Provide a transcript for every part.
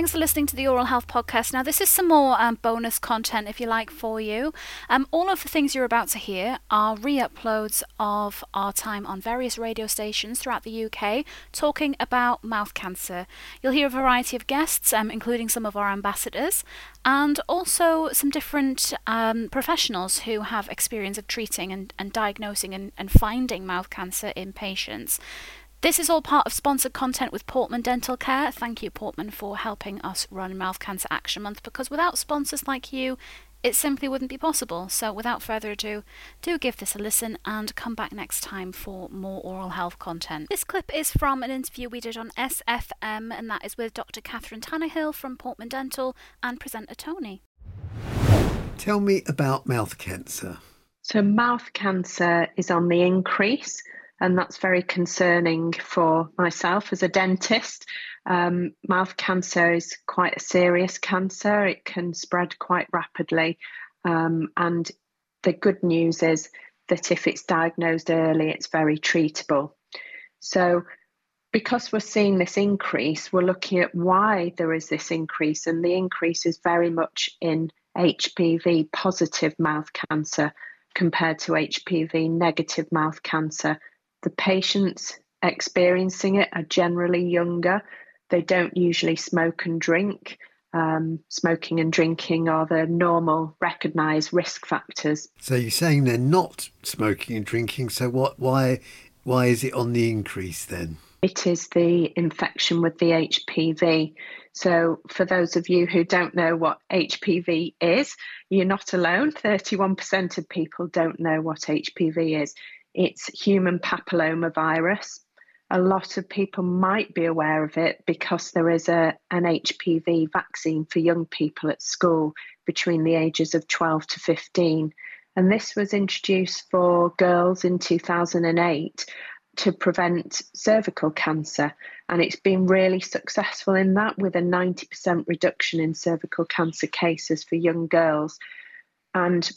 Thanks for listening to the Oral Health Podcast. Now, this is some more um, bonus content, if you like, for you. Um, all of the things you're about to hear are re uploads of our time on various radio stations throughout the UK talking about mouth cancer. You'll hear a variety of guests, um, including some of our ambassadors, and also some different um, professionals who have experience of treating and, and diagnosing and, and finding mouth cancer in patients. This is all part of sponsored content with Portman Dental Care. Thank you, Portman, for helping us run Mouth Cancer Action Month because without sponsors like you, it simply wouldn't be possible. So, without further ado, do give this a listen and come back next time for more oral health content. This clip is from an interview we did on SFM, and that is with Dr. Catherine Tannahill from Portman Dental and presenter Tony. Tell me about mouth cancer. So, mouth cancer is on the increase and that's very concerning for myself as a dentist. Um, mouth cancer is quite a serious cancer, it can spread quite rapidly. Um, and the good news is that if it's diagnosed early, it's very treatable. So, because we're seeing this increase, we're looking at why there is this increase, and the increase is very much in HPV positive mouth cancer compared to HPV negative mouth cancer the patients experiencing it are generally younger. They don't usually smoke and drink. Um, smoking and drinking are the normal recognised risk factors. So you're saying they're not smoking and drinking. So what? Why? Why is it on the increase then? It is the infection with the HPV. So, for those of you who don't know what HPV is, you're not alone. 31% of people don't know what HPV is. It's human papillomavirus. A lot of people might be aware of it because there is a, an HPV vaccine for young people at school between the ages of 12 to 15. And this was introduced for girls in 2008 to prevent cervical cancer. And it's been really successful in that with a 90% reduction in cervical cancer cases for young girls. And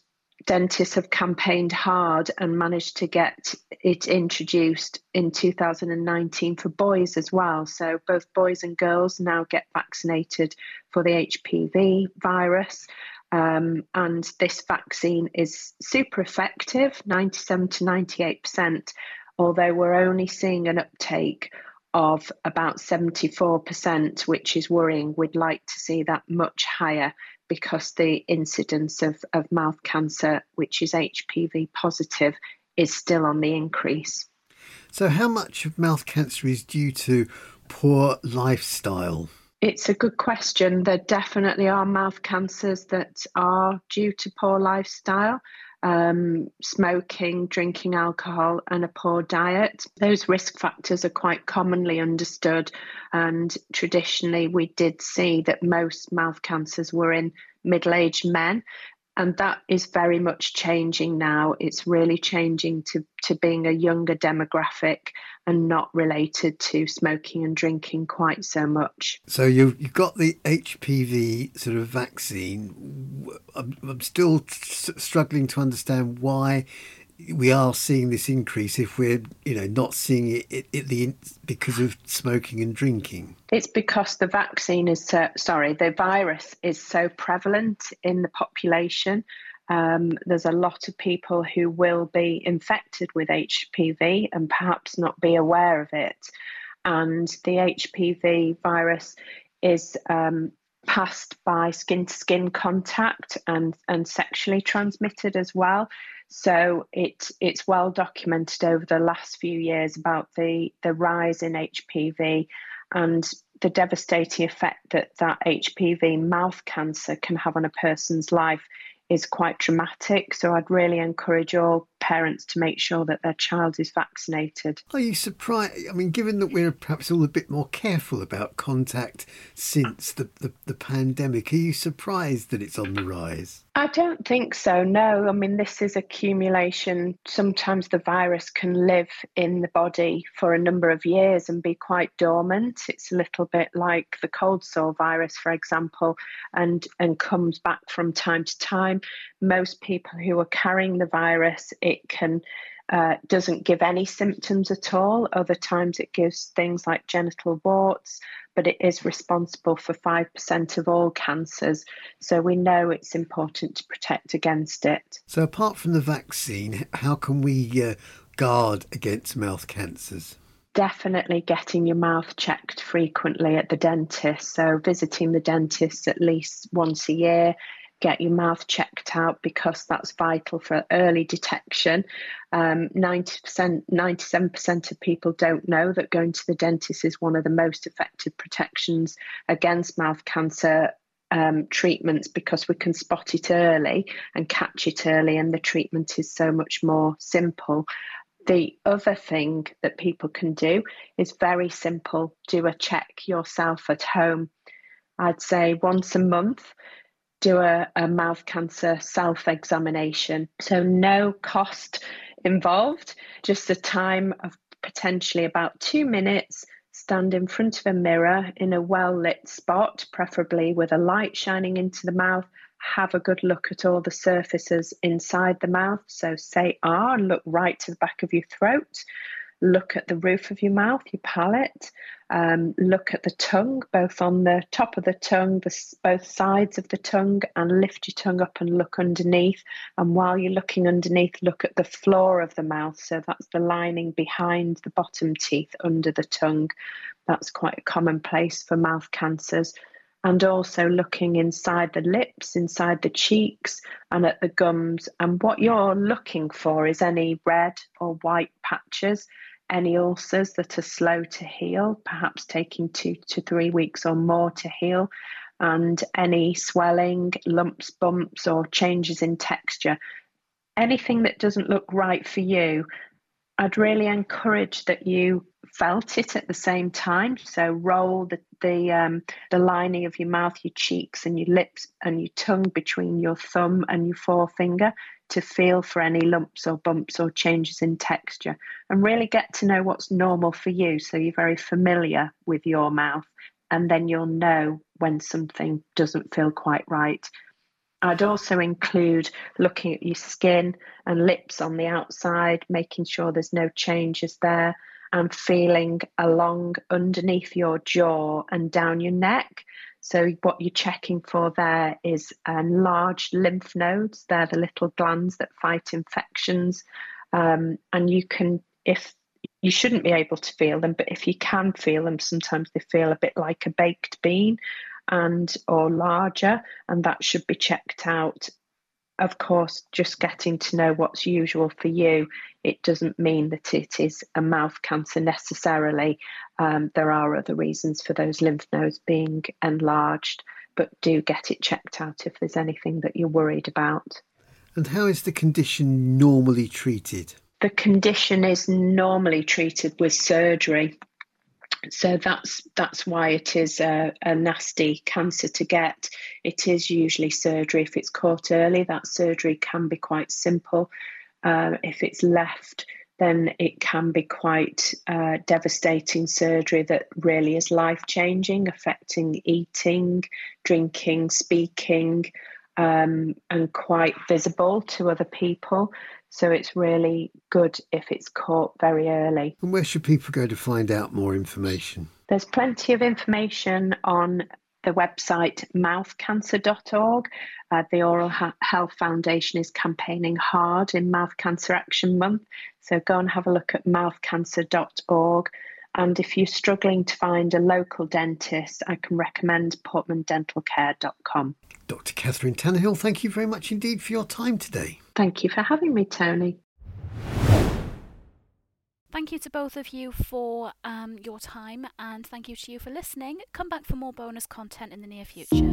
dentists have campaigned hard and managed to get it introduced in 2019 for boys as well. So both boys and girls now get vaccinated for the HPV virus. Um, and this vaccine is super effective 97 to 98%, although we're only seeing an uptake of about 74%, which is worrying. We'd like to see that much higher because the incidence of, of mouth cancer, which is HPV positive, is still on the increase. So, how much of mouth cancer is due to poor lifestyle? It's a good question. There definitely are mouth cancers that are due to poor lifestyle um, smoking, drinking alcohol, and a poor diet. Those risk factors are quite commonly understood, and traditionally, we did see that most mouth cancers were in middle aged men. And that is very much changing now. It's really changing to, to being a younger demographic and not related to smoking and drinking quite so much. So you've, you've got the HPV sort of vaccine. I'm, I'm still struggling to understand why we are seeing this increase if we're you know not seeing it, it, it, the because of smoking and drinking it's because the vaccine is so, sorry the virus is so prevalent in the population um, there's a lot of people who will be infected with HPV and perhaps not be aware of it. And the HPV virus is um, passed by skin to skin contact and, and sexually transmitted as well. So it, it's well documented over the last few years about the, the rise in HPV and the devastating effect that that HPV mouth cancer can have on a person's life is quite dramatic. So I'd really encourage all parents to make sure that their child is vaccinated. Are you surprised? I mean, given that we're perhaps all a bit more careful about contact since the, the, the pandemic, are you surprised that it's on the rise? I don't think so, no. I mean, this is accumulation. Sometimes the virus can live in the body for a number of years and be quite dormant. It's a little bit like the cold sore virus, for example, and, and comes back from time to time. Most people who are carrying the virus, it can uh, doesn't give any symptoms at all. Other times it gives things like genital warts, but it is responsible for 5% of all cancers. So we know it's important to protect against it. So, apart from the vaccine, how can we uh, guard against mouth cancers? definitely getting your mouth checked frequently at the dentist. So, visiting the dentist at least once a year, get your mouth checked out because that's vital for early detection. Um, 90%, 97% of people don't know that going to the dentist is one of the most effective protections against mouth cancer um, treatments because we can spot it early and catch it early, and the treatment is so much more simple. The other thing that people can do is very simple do a check yourself at home. I'd say once a month, do a, a mouth cancer self examination. So, no cost involved, just a time of potentially about two minutes. Stand in front of a mirror in a well lit spot, preferably with a light shining into the mouth, have a good look at all the surfaces inside the mouth. So say ah and look right to the back of your throat. Look at the roof of your mouth, your palate. Um, look at the tongue, both on the top of the tongue, the, both sides of the tongue, and lift your tongue up and look underneath. And while you're looking underneath, look at the floor of the mouth. So that's the lining behind the bottom teeth under the tongue. That's quite a common place for mouth cancers and also looking inside the lips, inside the cheeks, and at the gums. And what you're looking for is any red or white patches, any ulcers that are slow to heal, perhaps taking two to three weeks or more to heal, and any swelling, lumps, bumps, or changes in texture. Anything that doesn't look right for you, I'd really encourage that you felt it at the same time. So roll the the um, the lining of your mouth, your cheeks, and your lips and your tongue between your thumb and your forefinger to feel for any lumps or bumps or changes in texture, and really get to know what's normal for you. So you're very familiar with your mouth, and then you'll know when something doesn't feel quite right. I'd also include looking at your skin and lips on the outside, making sure there's no changes there and feeling along underneath your jaw and down your neck. So, what you're checking for there is enlarged lymph nodes. They're the little glands that fight infections. Um, and you can, if you shouldn't be able to feel them, but if you can feel them, sometimes they feel a bit like a baked bean and or larger, and that should be checked out of course, just getting to know what's usual for you, it doesn't mean that it is a mouth cancer necessarily. Um, there are other reasons for those lymph nodes being enlarged, but do get it checked out if there's anything that you're worried about. And how is the condition normally treated? The condition is normally treated with surgery so that's that's why it is a, a, nasty cancer to get. It is usually surgery. If it's caught early, that surgery can be quite simple. Uh, if it's left, then it can be quite uh, devastating surgery that really is life changing, affecting eating, drinking, speaking, um, and quite visible to other people. So it's really good if it's caught very early. And where should people go to find out more information? There's plenty of information on the website mouthcancer.org. Uh, the Oral Health Foundation is campaigning hard in Mouth Cancer Action Month. So go and have a look at mouthcancer.org. And if you're struggling to find a local dentist, I can recommend portmandentalcare.com. Dr. Catherine Tannahill, thank you very much indeed for your time today. Thank you for having me, Tony. Thank you to both of you for um, your time and thank you to you for listening. Come back for more bonus content in the near future.